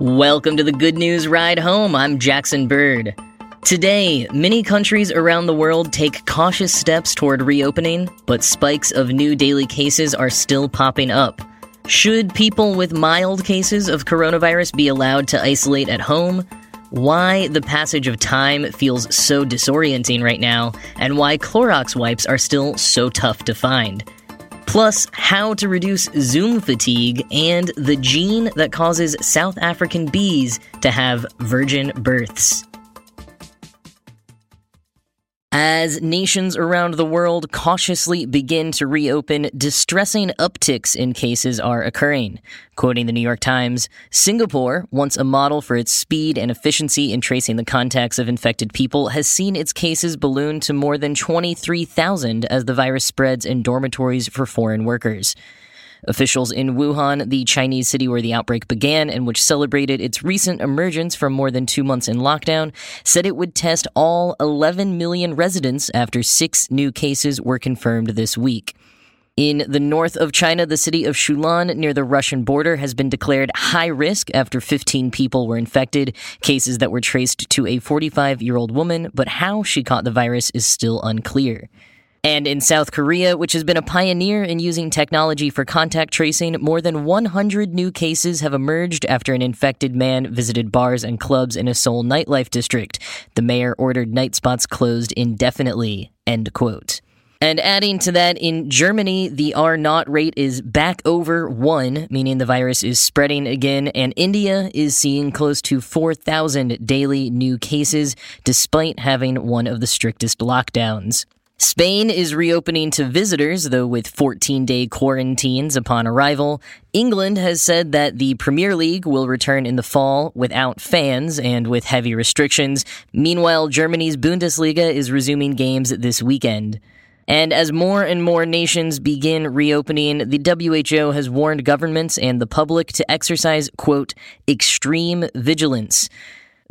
Welcome to the Good News Ride Home. I'm Jackson Bird. Today, many countries around the world take cautious steps toward reopening, but spikes of new daily cases are still popping up. Should people with mild cases of coronavirus be allowed to isolate at home? Why the passage of time feels so disorienting right now, and why Clorox wipes are still so tough to find plus how to reduce Zoom fatigue and the gene that causes South African bees to have virgin births. As nations around the world cautiously begin to reopen, distressing upticks in cases are occurring. Quoting the New York Times, Singapore, once a model for its speed and efficiency in tracing the contacts of infected people, has seen its cases balloon to more than 23,000 as the virus spreads in dormitories for foreign workers. Officials in Wuhan, the Chinese city where the outbreak began and which celebrated its recent emergence from more than two months in lockdown, said it would test all 11 million residents after six new cases were confirmed this week. In the north of China, the city of Shulan near the Russian border has been declared high risk after 15 people were infected, cases that were traced to a 45 year old woman, but how she caught the virus is still unclear. And in South Korea, which has been a pioneer in using technology for contact tracing, more than 100 new cases have emerged after an infected man visited bars and clubs in a Seoul nightlife district. The mayor ordered night spots closed indefinitely. End quote. And adding to that, in Germany, the R naught rate is back over one, meaning the virus is spreading again, and India is seeing close to 4,000 daily new cases, despite having one of the strictest lockdowns. Spain is reopening to visitors, though with 14 day quarantines upon arrival. England has said that the Premier League will return in the fall without fans and with heavy restrictions. Meanwhile, Germany's Bundesliga is resuming games this weekend. And as more and more nations begin reopening, the WHO has warned governments and the public to exercise, quote, extreme vigilance.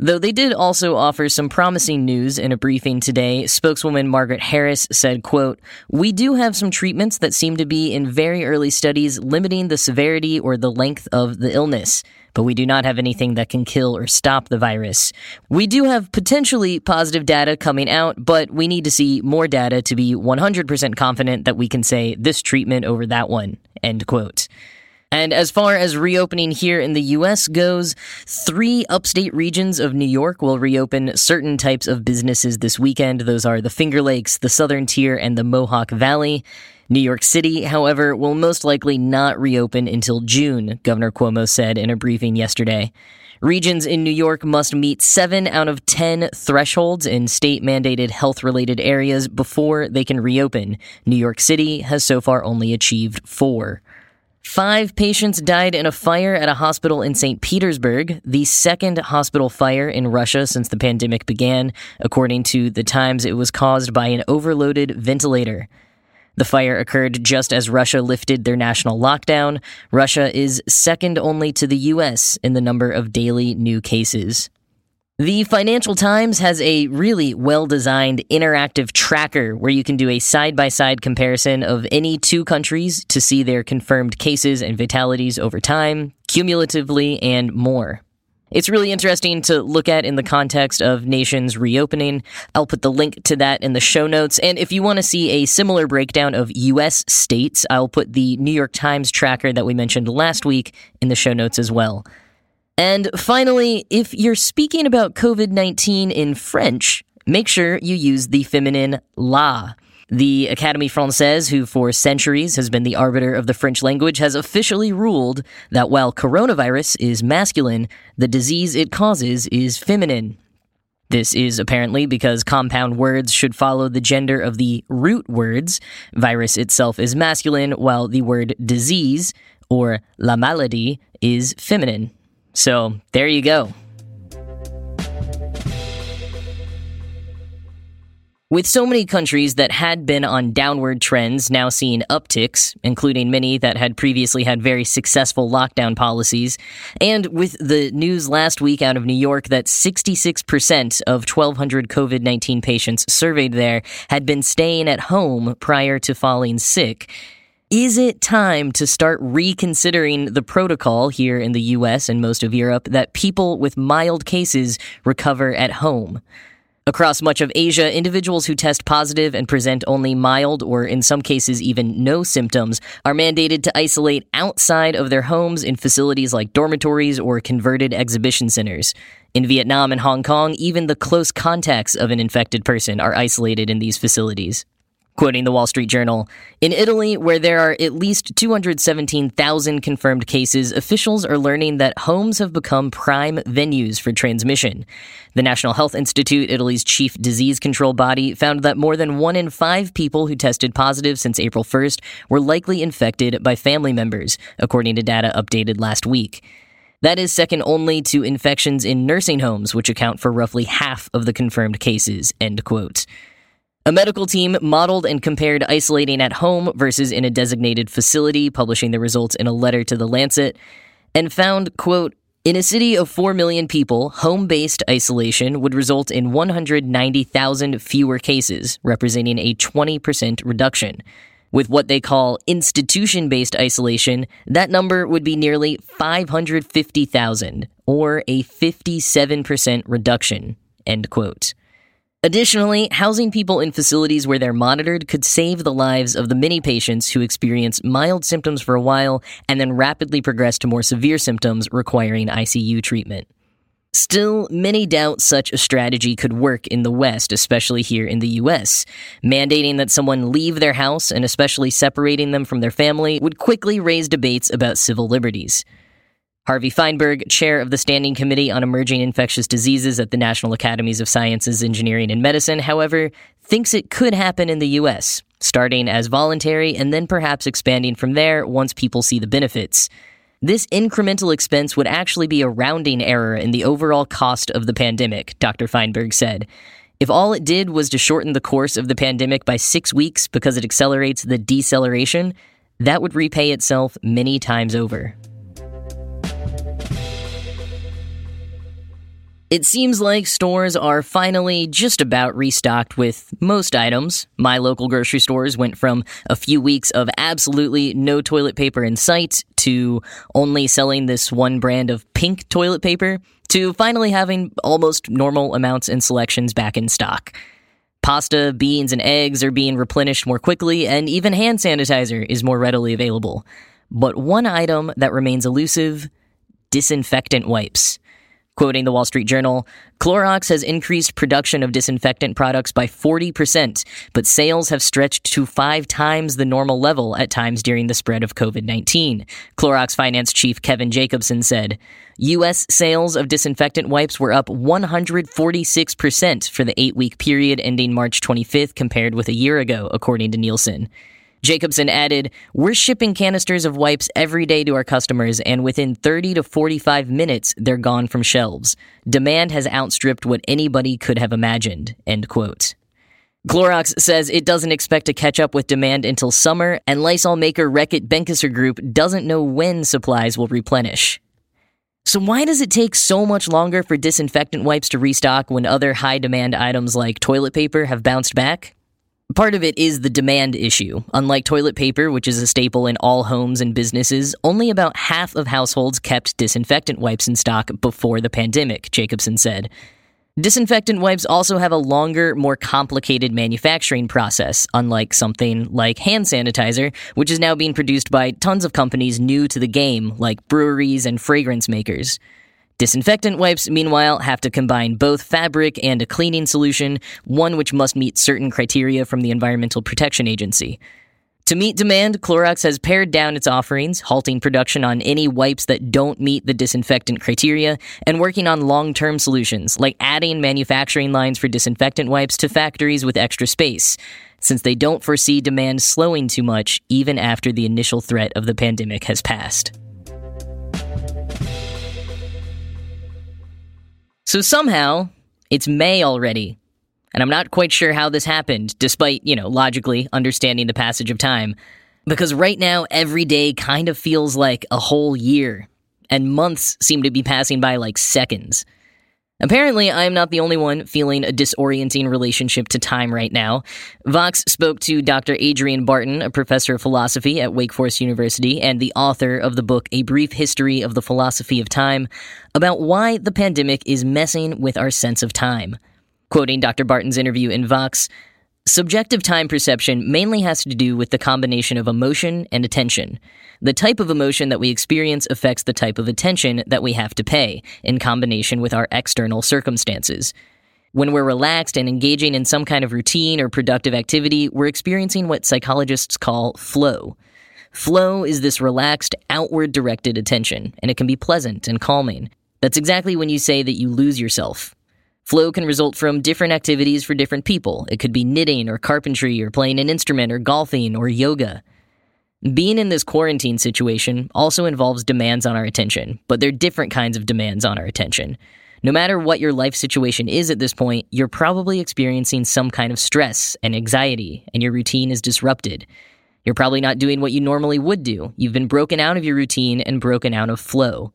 Though they did also offer some promising news in a briefing today, spokeswoman Margaret Harris said, quote, We do have some treatments that seem to be in very early studies limiting the severity or the length of the illness, but we do not have anything that can kill or stop the virus. We do have potentially positive data coming out, but we need to see more data to be 100% confident that we can say this treatment over that one, end quote. And as far as reopening here in the US goes, three upstate regions of New York will reopen certain types of businesses this weekend. Those are the Finger Lakes, the Southern Tier, and the Mohawk Valley. New York City, however, will most likely not reopen until June, Governor Cuomo said in a briefing yesterday. Regions in New York must meet seven out of 10 thresholds in state mandated health related areas before they can reopen. New York City has so far only achieved four. Five patients died in a fire at a hospital in St. Petersburg, the second hospital fire in Russia since the pandemic began. According to the Times, it was caused by an overloaded ventilator. The fire occurred just as Russia lifted their national lockdown. Russia is second only to the US in the number of daily new cases. The Financial Times has a really well designed interactive tracker where you can do a side by side comparison of any two countries to see their confirmed cases and fatalities over time, cumulatively, and more. It's really interesting to look at in the context of nations reopening. I'll put the link to that in the show notes. And if you want to see a similar breakdown of US states, I'll put the New York Times tracker that we mentioned last week in the show notes as well. And finally, if you're speaking about COVID 19 in French, make sure you use the feminine la. The Académie Française, who for centuries has been the arbiter of the French language, has officially ruled that while coronavirus is masculine, the disease it causes is feminine. This is apparently because compound words should follow the gender of the root words. Virus itself is masculine, while the word disease, or la maladie, is feminine. So there you go. With so many countries that had been on downward trends now seeing upticks, including many that had previously had very successful lockdown policies, and with the news last week out of New York that 66% of 1,200 COVID 19 patients surveyed there had been staying at home prior to falling sick, Is it time to start reconsidering the protocol here in the US and most of Europe that people with mild cases recover at home? Across much of Asia, individuals who test positive and present only mild or in some cases even no symptoms are mandated to isolate outside of their homes in facilities like dormitories or converted exhibition centers. In Vietnam and Hong Kong, even the close contacts of an infected person are isolated in these facilities. Quoting the Wall Street Journal, in Italy, where there are at least 217,000 confirmed cases, officials are learning that homes have become prime venues for transmission. The National Health Institute, Italy's chief disease control body, found that more than one in five people who tested positive since April 1st were likely infected by family members, according to data updated last week. That is second only to infections in nursing homes, which account for roughly half of the confirmed cases, end quote. A medical team modeled and compared isolating at home versus in a designated facility, publishing the results in a letter to The Lancet, and found, quote, in a city of 4 million people, home based isolation would result in 190,000 fewer cases, representing a 20% reduction. With what they call institution based isolation, that number would be nearly 550,000, or a 57% reduction. End quote. Additionally, housing people in facilities where they're monitored could save the lives of the many patients who experience mild symptoms for a while and then rapidly progress to more severe symptoms requiring ICU treatment. Still, many doubt such a strategy could work in the West, especially here in the US. Mandating that someone leave their house and especially separating them from their family would quickly raise debates about civil liberties. Harvey Fineberg, chair of the Standing Committee on Emerging Infectious Diseases at the National Academies of Sciences, Engineering, and Medicine, however, thinks it could happen in the U.S., starting as voluntary and then perhaps expanding from there once people see the benefits. This incremental expense would actually be a rounding error in the overall cost of the pandemic, Dr. Fineberg said. If all it did was to shorten the course of the pandemic by six weeks because it accelerates the deceleration, that would repay itself many times over. It seems like stores are finally just about restocked with most items. My local grocery stores went from a few weeks of absolutely no toilet paper in sight to only selling this one brand of pink toilet paper to finally having almost normal amounts and selections back in stock. Pasta, beans, and eggs are being replenished more quickly, and even hand sanitizer is more readily available. But one item that remains elusive disinfectant wipes. Quoting the Wall Street Journal, Clorox has increased production of disinfectant products by 40%, but sales have stretched to five times the normal level at times during the spread of COVID 19. Clorox finance chief Kevin Jacobsen said U.S. sales of disinfectant wipes were up 146% for the eight week period ending March 25th compared with a year ago, according to Nielsen. Jacobsen added, We're shipping canisters of wipes every day to our customers, and within 30 to 45 minutes, they're gone from shelves. Demand has outstripped what anybody could have imagined. End quote. Clorox says it doesn't expect to catch up with demand until summer, and Lysol maker Reckitt Benckiser Group doesn't know when supplies will replenish. So, why does it take so much longer for disinfectant wipes to restock when other high demand items like toilet paper have bounced back? Part of it is the demand issue. Unlike toilet paper, which is a staple in all homes and businesses, only about half of households kept disinfectant wipes in stock before the pandemic, Jacobsen said. Disinfectant wipes also have a longer, more complicated manufacturing process, unlike something like hand sanitizer, which is now being produced by tons of companies new to the game, like breweries and fragrance makers. Disinfectant wipes, meanwhile, have to combine both fabric and a cleaning solution, one which must meet certain criteria from the Environmental Protection Agency. To meet demand, Clorox has pared down its offerings, halting production on any wipes that don't meet the disinfectant criteria, and working on long term solutions, like adding manufacturing lines for disinfectant wipes to factories with extra space, since they don't foresee demand slowing too much even after the initial threat of the pandemic has passed. So somehow, it's May already. And I'm not quite sure how this happened, despite, you know, logically understanding the passage of time. Because right now, every day kind of feels like a whole year, and months seem to be passing by like seconds. Apparently, I am not the only one feeling a disorienting relationship to time right now. Vox spoke to Dr. Adrian Bardon, a professor of philosophy at Wake Forest University and the author of the book A Brief History of the Philosophy of Time, about why the pandemic is messing with our sense of time. Quoting Dr. Bardon's interview in Vox, Subjective time perception mainly has to do with the combination of emotion and attention. The type of emotion that we experience affects the type of attention that we have to pay, in combination with our external circumstances. When we're relaxed and engaging in some kind of routine or productive activity, we're experiencing what psychologists call flow. Flow is this relaxed, outward directed attention, and it can be pleasant and calming. That's exactly when you say that you lose yourself, Flow can result from different activities for different people. It could be knitting or carpentry or playing an instrument or golfing or yoga. Being in this quarantine situation also involves demands on our attention, but they're different kinds of demands on our attention. No matter what your life situation is at this point, you're probably experiencing some kind of stress and anxiety, and your routine is disrupted. You're probably not doing what you normally would do. You've been broken out of your routine and broken out of flow.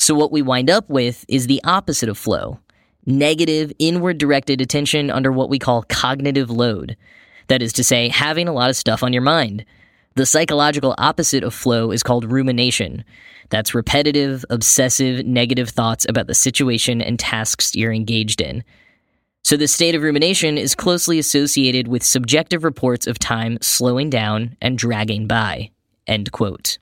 So, what we wind up with is the opposite of flow negative, inward directed attention under what we call cognitive load. That is to say, having a lot of stuff on your mind. The psychological opposite of flow is called rumination. That's repetitive, obsessive, negative thoughts about the situation and tasks you're engaged in. So, the state of rumination is closely associated with subjective reports of time slowing down and dragging by. End quote.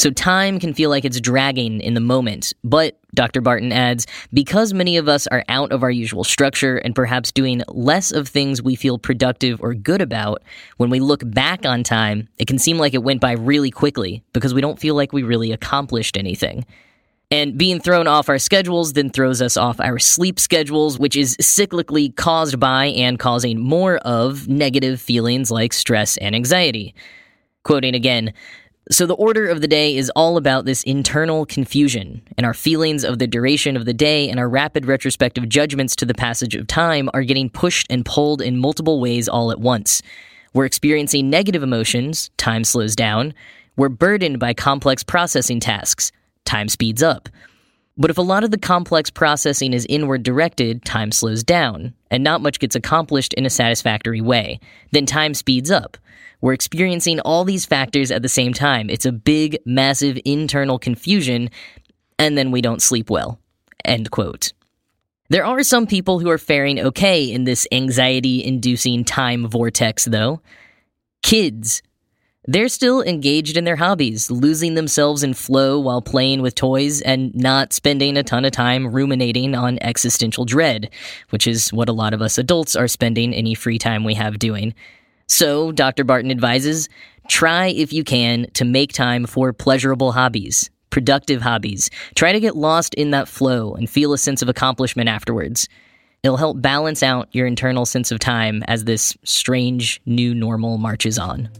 So time can feel like it's dragging in the moment. But, Dr. Bardon adds, because many of us are out of our usual structure and perhaps doing less of things we feel productive or good about, when we look back on time, it can seem like it went by really quickly because we don't feel like we really accomplished anything. And being thrown off our schedules then throws us off our sleep schedules, which is cyclically caused by and causing more of negative feelings like stress and anxiety. Quoting again, so, the order of the day is all about this internal confusion, and our feelings of the duration of the day and our rapid retrospective judgments to the passage of time are getting pushed and pulled in multiple ways all at once. We're experiencing negative emotions, time slows down. We're burdened by complex processing tasks, time speeds up. But if a lot of the complex processing is inward directed, time slows down, and not much gets accomplished in a satisfactory way. Then time speeds up. We're experiencing all these factors at the same time. It's a big, massive internal confusion, and then we don't sleep well. End quote. There are some people who are faring okay in this anxiety inducing time vortex, though. Kids. They're still engaged in their hobbies, losing themselves in flow while playing with toys and not spending a ton of time ruminating on existential dread, which is what a lot of us adults are spending any free time we have doing. So, Dr. Bardon advises try, if you can, to make time for pleasurable hobbies, productive hobbies. Try to get lost in that flow and feel a sense of accomplishment afterwards. It'll help balance out your internal sense of time as this strange new normal marches on.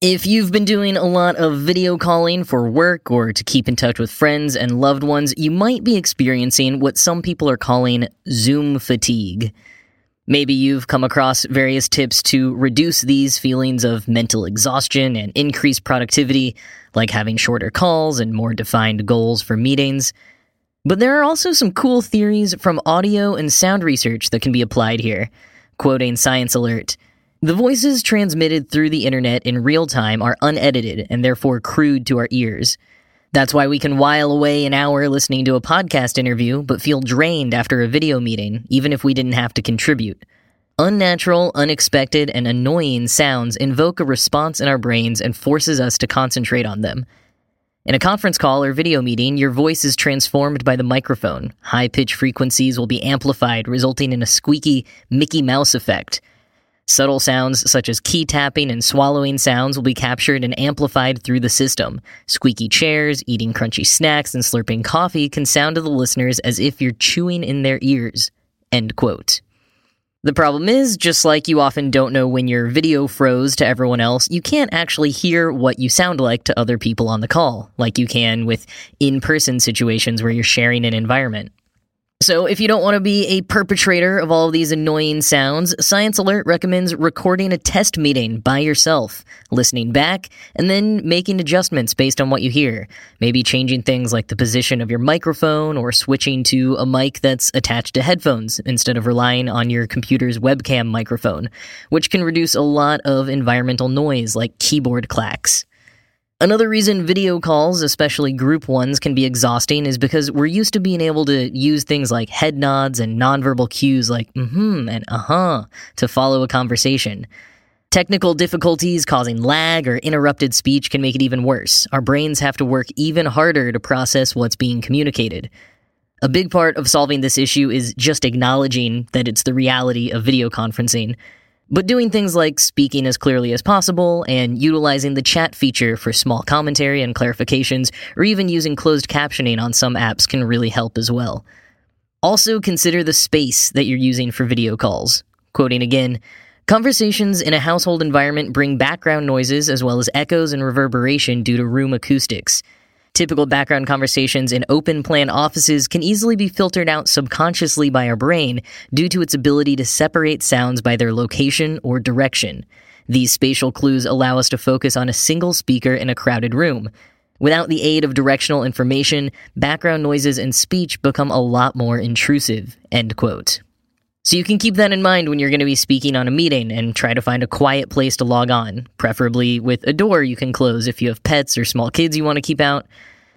If you've been doing a lot of video calling for work or to keep in touch with friends and loved ones, you might be experiencing what some people are calling Zoom fatigue. Maybe you've come across various tips to reduce these feelings of mental exhaustion and increase productivity, like having shorter calls and more defined goals for meetings. But there are also some cool theories from audio and sound research that can be applied here. Quoting Science Alert, the voices transmitted through the internet in real time are unedited and therefore crude to our ears. That's why we can while away an hour listening to a podcast interview, but feel drained after a video meeting, even if we didn't have to contribute. Unnatural, unexpected, and annoying sounds invoke a response in our brains and forces us to concentrate on them. In a conference call or video meeting, your voice is transformed by the microphone. High pitch frequencies will be amplified, resulting in a squeaky Mickey Mouse effect. Subtle sounds such as key tapping and swallowing sounds will be captured and amplified through the system. Squeaky chairs, eating crunchy snacks, and slurping coffee can sound to the listeners as if you're chewing in their ears. End quote. The problem is, just like you often don't know when your video froze to everyone else, you can't actually hear what you sound like to other people on the call, like you can with in person situations where you're sharing an environment. So, if you don't want to be a perpetrator of all of these annoying sounds, Science Alert recommends recording a test meeting by yourself, listening back, and then making adjustments based on what you hear. Maybe changing things like the position of your microphone or switching to a mic that's attached to headphones instead of relying on your computer's webcam microphone, which can reduce a lot of environmental noise like keyboard clacks. Another reason video calls, especially group ones, can be exhausting is because we're used to being able to use things like head nods and nonverbal cues like mm hmm and uh huh to follow a conversation. Technical difficulties causing lag or interrupted speech can make it even worse. Our brains have to work even harder to process what's being communicated. A big part of solving this issue is just acknowledging that it's the reality of video conferencing. But doing things like speaking as clearly as possible and utilizing the chat feature for small commentary and clarifications, or even using closed captioning on some apps can really help as well. Also, consider the space that you're using for video calls. Quoting again, Conversations in a household environment bring background noises as well as echoes and reverberation due to room acoustics. Typical background conversations in open plan offices can easily be filtered out subconsciously by our brain due to its ability to separate sounds by their location or direction. These spatial clues allow us to focus on a single speaker in a crowded room. Without the aid of directional information, background noises and speech become a lot more intrusive. End quote. So you can keep that in mind when you're going to be speaking on a meeting and try to find a quiet place to log on, preferably with a door you can close if you have pets or small kids you want to keep out.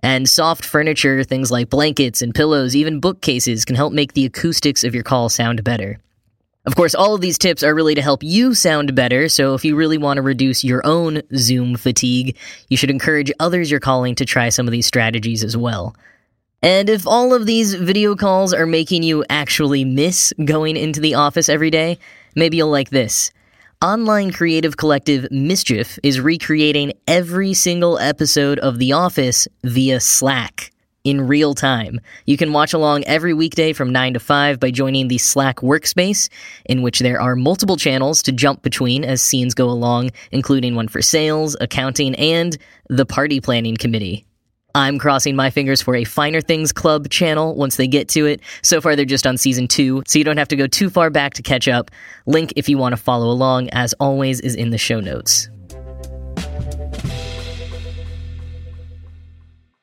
And soft furniture, things like blankets and pillows, even bookcases, can help make the acoustics of your call sound better. Of course, all of these tips are really to help you sound better, so if you really want to reduce your own Zoom fatigue, you should encourage others you're calling to try some of these strategies as well. And if all of these video calls are making you actually miss going into the office every day, maybe you'll like this. Online creative collective Mischief is recreating every single episode of The Office via Slack in real time. You can watch along every weekday from 9 to 5 by joining the Slack workspace, in which there are multiple channels to jump between as scenes go along, including one for sales, accounting, and the party planning committee. I'm crossing my fingers for a Finer Things Club channel once they get to it. So far, they're just on season two, so you don't have to go too far back to catch up. Link if you want to follow along, as always, is in the show notes.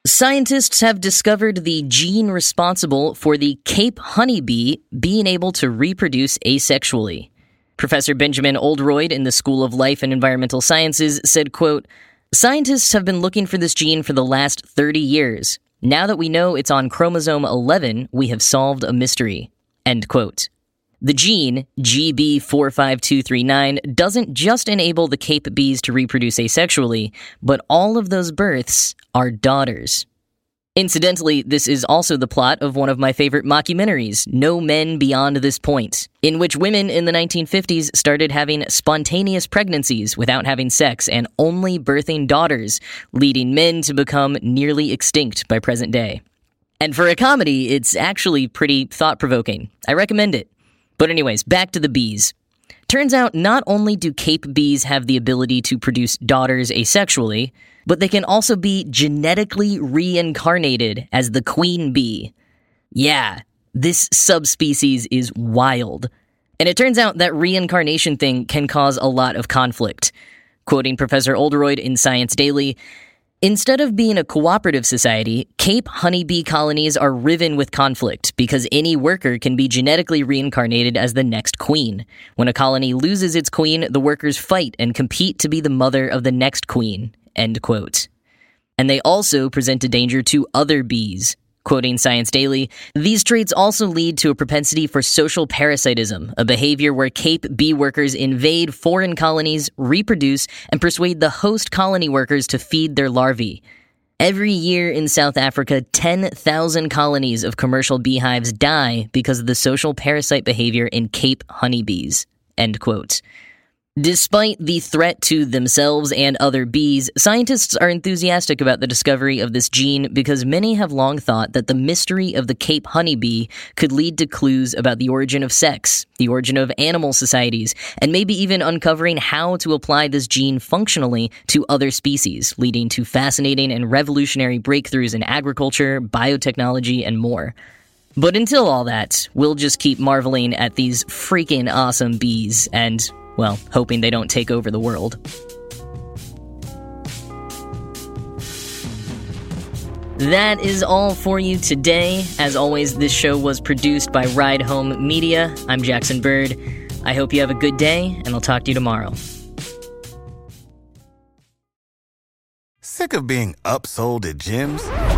Scientists have discovered the gene responsible for the Cape honeybee being able to reproduce asexually. Professor Benjamin Oldroyd in the School of Life and Environmental Sciences said, quote, Scientists have been looking for this gene for the last 30 years. Now that we know it's on chromosome 11, we have solved a mystery. End quote. The gene, GB45239, doesn't just enable the Cape bees to reproduce asexually, but all of those births are daughters. Incidentally, this is also the plot of one of my favorite mockumentaries, No Men Beyond This Point, in which women in the 1950s started having spontaneous pregnancies without having sex and only birthing daughters, leading men to become nearly extinct by present day. And for a comedy, it's actually pretty thought provoking. I recommend it. But, anyways, back to the bees. Turns out not only do Cape bees have the ability to produce daughters asexually, but they can also be genetically reincarnated as the queen bee. Yeah, this subspecies is wild. And it turns out that reincarnation thing can cause a lot of conflict. Quoting Professor Oldroyd in Science Daily, Instead of being a cooperative society, Cape honeybee colonies are riven with conflict because any worker can be genetically reincarnated as the next queen. When a colony loses its queen, the workers fight and compete to be the mother of the next queen. End quote. And they also present a danger to other bees. Quoting Science Daily, these traits also lead to a propensity for social parasitism, a behavior where Cape bee workers invade foreign colonies, reproduce, and persuade the host colony workers to feed their larvae. Every year in South Africa, 10,000 colonies of commercial beehives die because of the social parasite behavior in Cape honeybees. End quote. Despite the threat to themselves and other bees, scientists are enthusiastic about the discovery of this gene because many have long thought that the mystery of the Cape honeybee could lead to clues about the origin of sex, the origin of animal societies, and maybe even uncovering how to apply this gene functionally to other species, leading to fascinating and revolutionary breakthroughs in agriculture, biotechnology, and more. But until all that, we'll just keep marveling at these freaking awesome bees and, well, hoping they don't take over the world. That is all for you today. As always, this show was produced by Ride Home Media. I'm Jackson Bird. I hope you have a good day, and I'll talk to you tomorrow. Sick of being upsold at gyms?